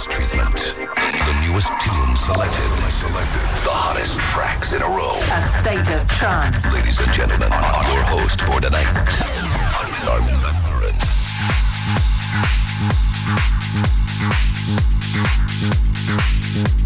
trance treatment. The newest tunes selected. Selected. The hottest tracks in a row. A state of trance. Ladies and gentlemen, your host for tonight, Armin, van Buren. Throw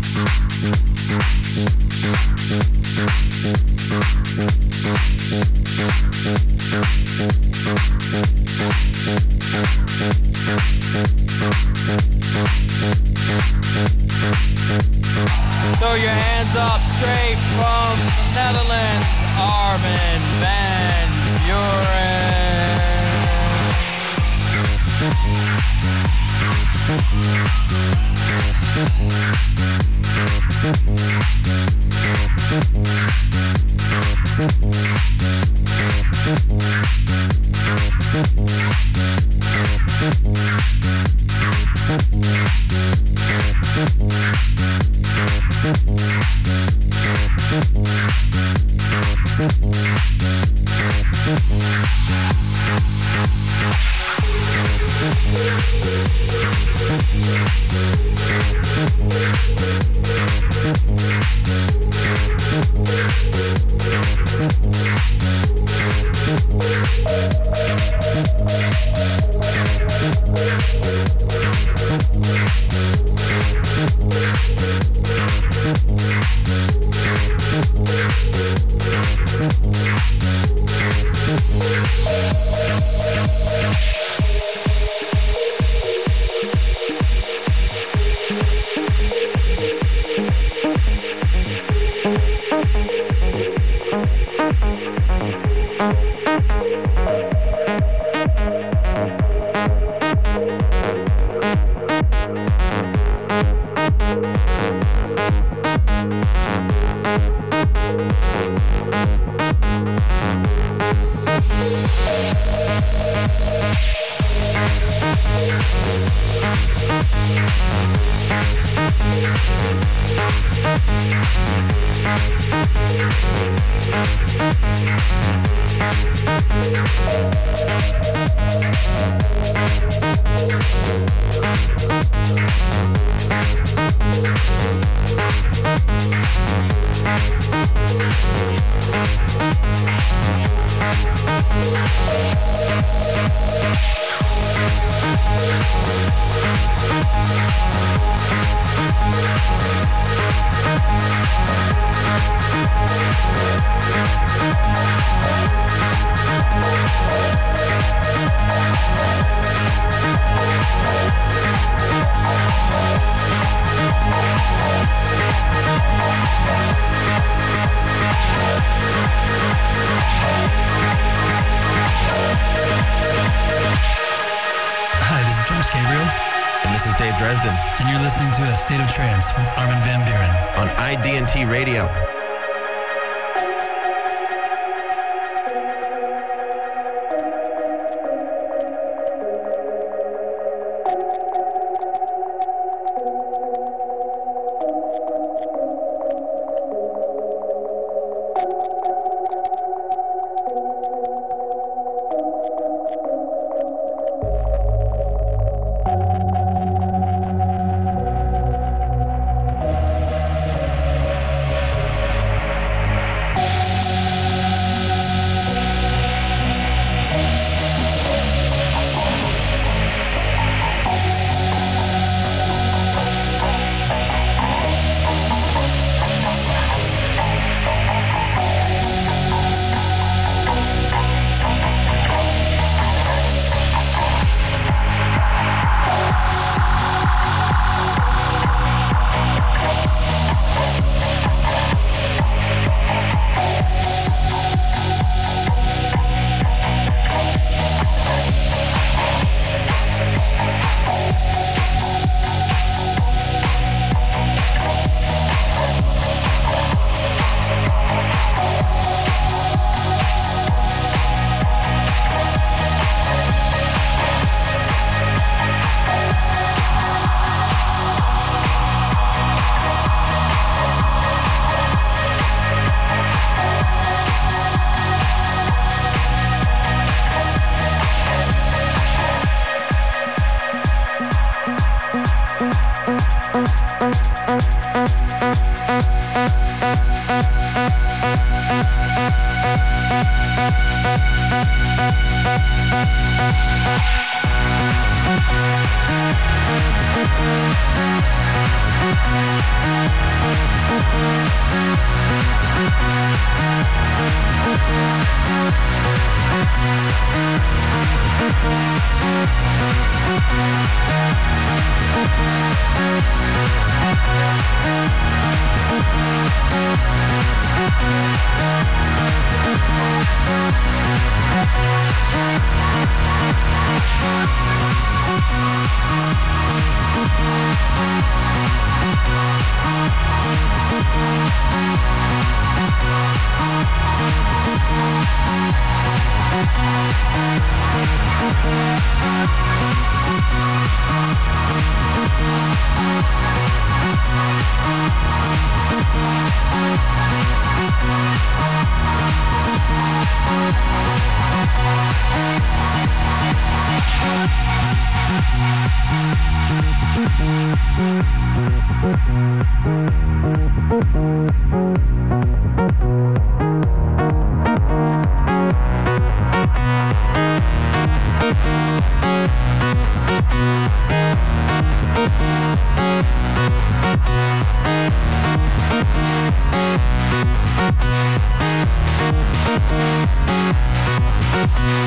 Radio.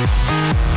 Thank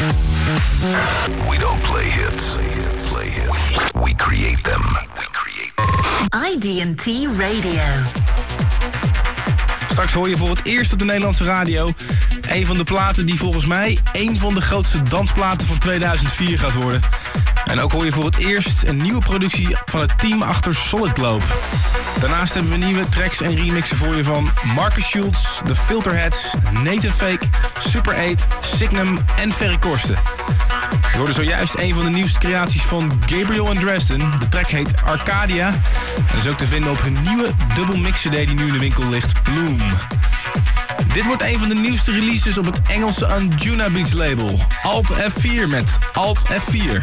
Thank We don't play hits. Play hits. We create them. We create ID&T Radio. Straks hoor je voor het eerst op de Nederlandse radio een van de platen die volgens mij een van de grootste dansplaten van 2004 gaat worden. En ook hoor je voor het eerst een nieuwe productie van het team achter Solid Globe. Daarnaast hebben we nieuwe tracks en remixen voor je van Marcus Schultz, The Filterheads, Nathan Fake, Super 8, Signum en Ferry Korsten. Je hoorde zojuist een van de nieuwste creaties van Gabriel en Dresden. De track heet Arcadia en is ook te vinden op hun nieuwe dubbel mix CD die nu in de winkel ligt, Bloom. Dit wordt een van de nieuwste releases op het Engelse Anjuna Beats label. Alt F4 met Alt F4.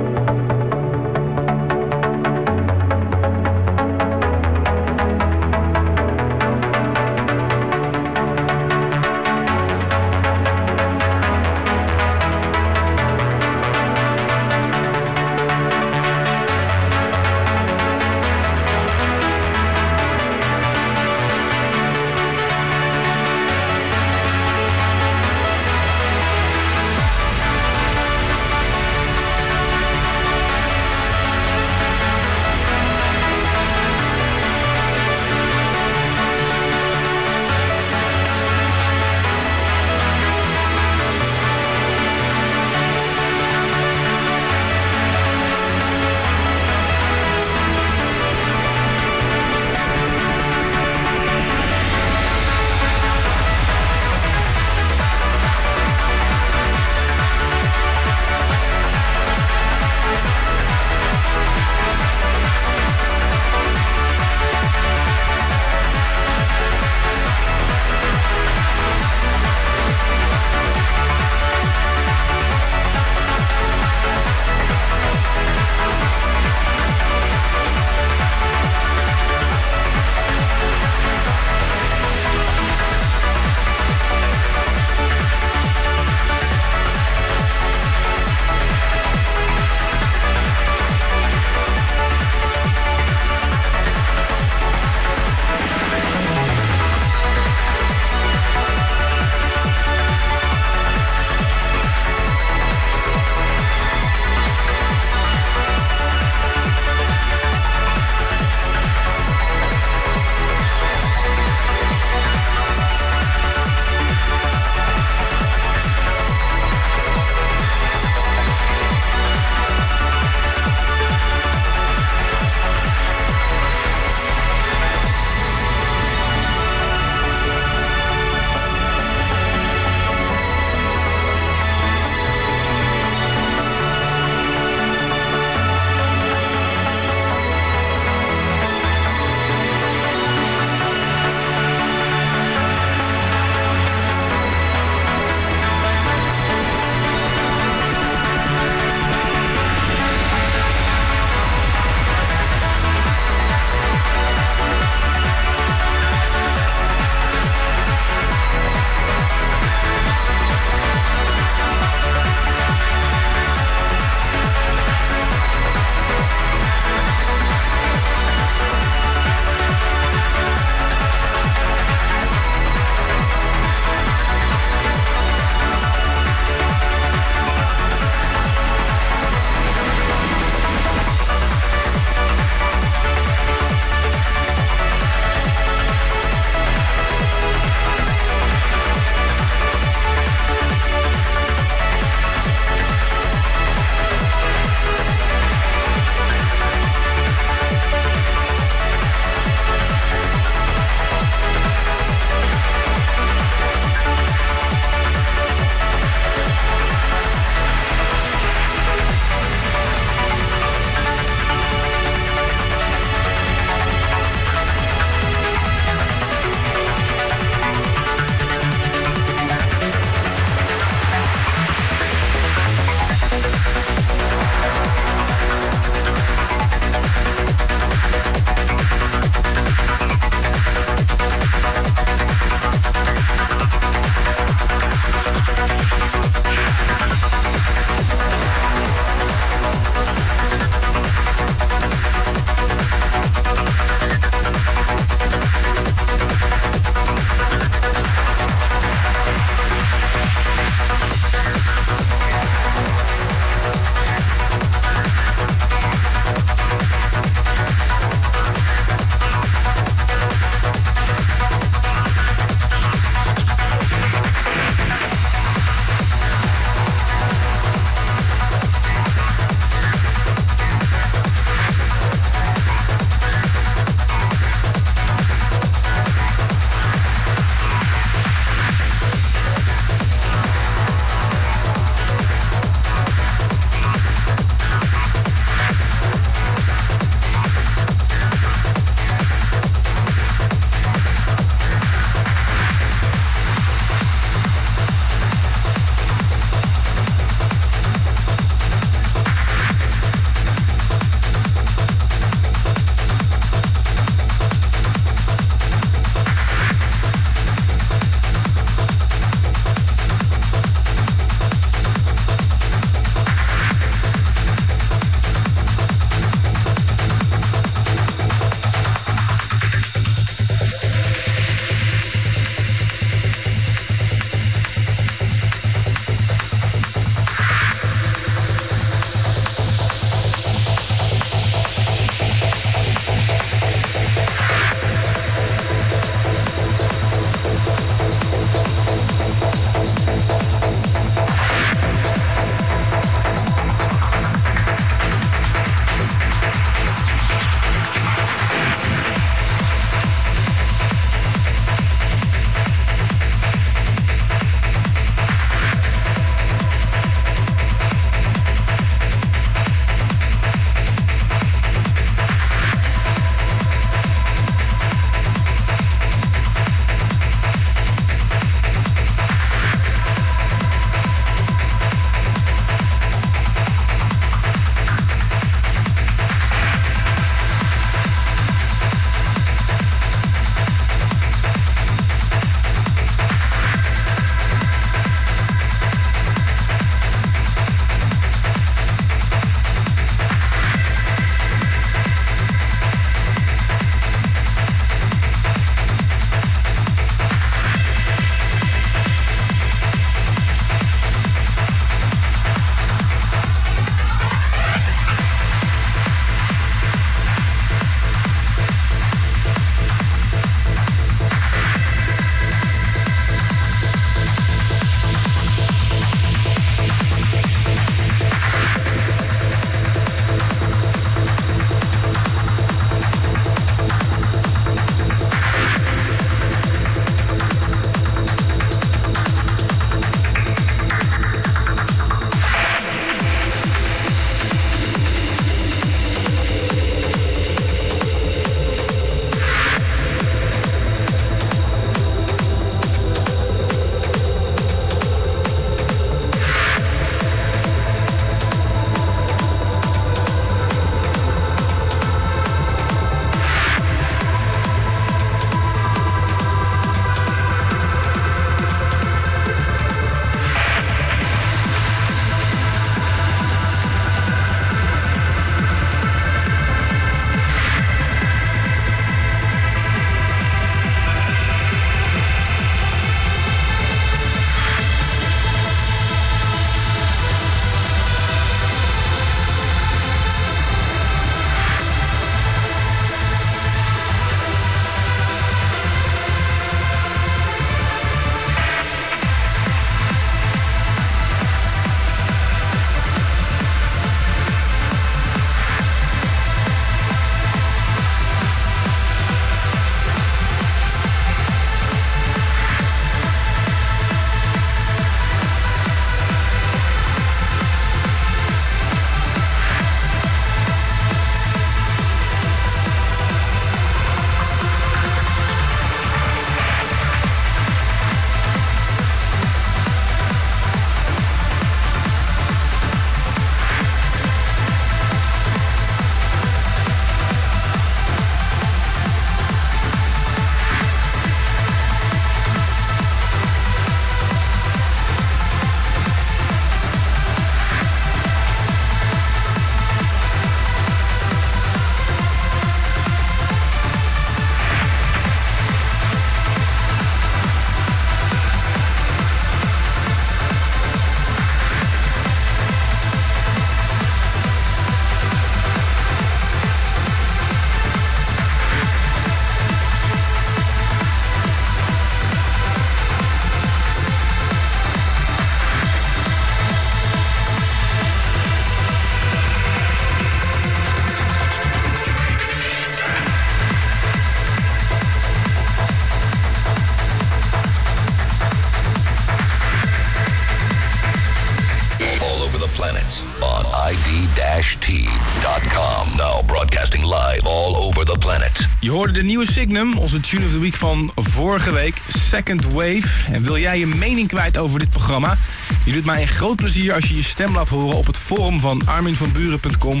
De nieuwe Signum, onze Tune of the Week van vorige week, Second Wave. En wil jij je mening kwijt over dit programma? Je doet mij een groot plezier als je je stem laat horen op het forum van arminvanburen.com,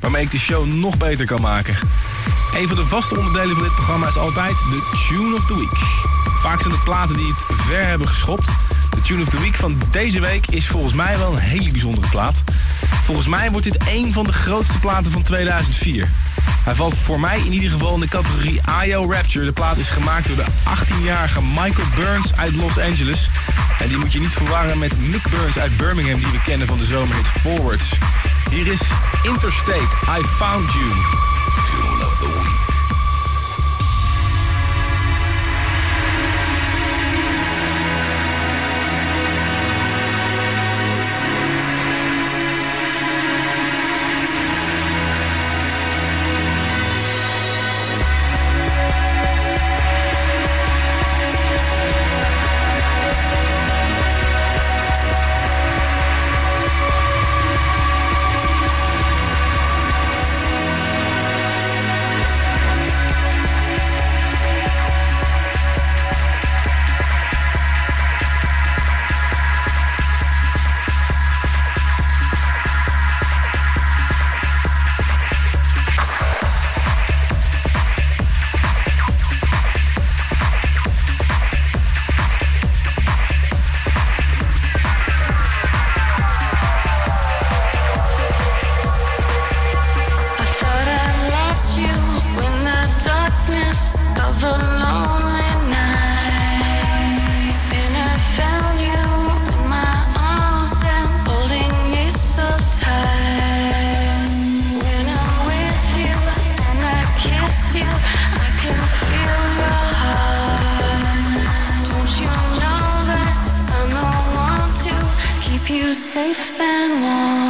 waarmee ik de show nog beter kan maken. Een van de vaste onderdelen van dit programma is altijd de Tune of the Week. Vaak zijn het platen die het ver hebben geschopt. De Tune of the Week van deze week is volgens mij wel een hele bijzondere plaat. Volgens mij wordt dit één van de grootste platen van 2004. Hij valt voor mij in ieder geval in de categorie IO Rapture. De plaat is gemaakt door de 18-jarige Michael Burns uit Los Angeles. En die moet je niet verwarren met Mick Burns uit Birmingham, die we kennen van de zomerhit Forwards. Hier is Interstate, I Found You. Safe and warm?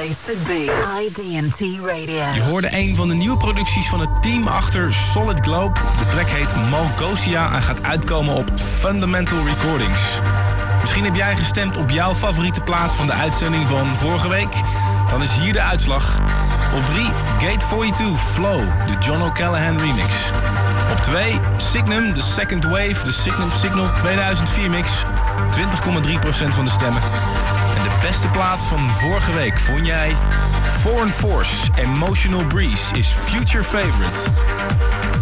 Place to Radio. Je hoorde een van de nieuwe producties van het team achter Solid Globe. De track heet Malgosia en gaat uitkomen op Fundamental Recordings. Misschien heb jij gestemd op jouw favoriete plaat van de uitzending van vorige week. Dan is hier de uitslag. Op 3 Gate 42 Flow, de John O'Callaghan remix. Op 2 Signum, de Second Wave, de Signum Signal 2004 mix. 20,3% van de stemmen. Beste plaat van vorige week vond jij Foreign Force Emotional Breeze is Future Favorite.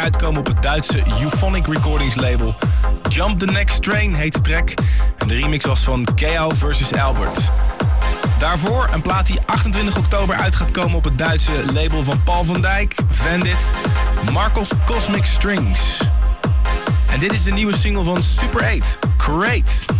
uitkomen op het Duitse Euphonic Recordings label. Jump the Next Train heet de track en de remix was van Keo vs. Albert. Daarvoor een plaat die 28 oktober uit gaat komen op het Duitse label van Paul van Dijk, Vandit, Marcos Cosmic Strings. En dit is de nieuwe single van Super 8, Create.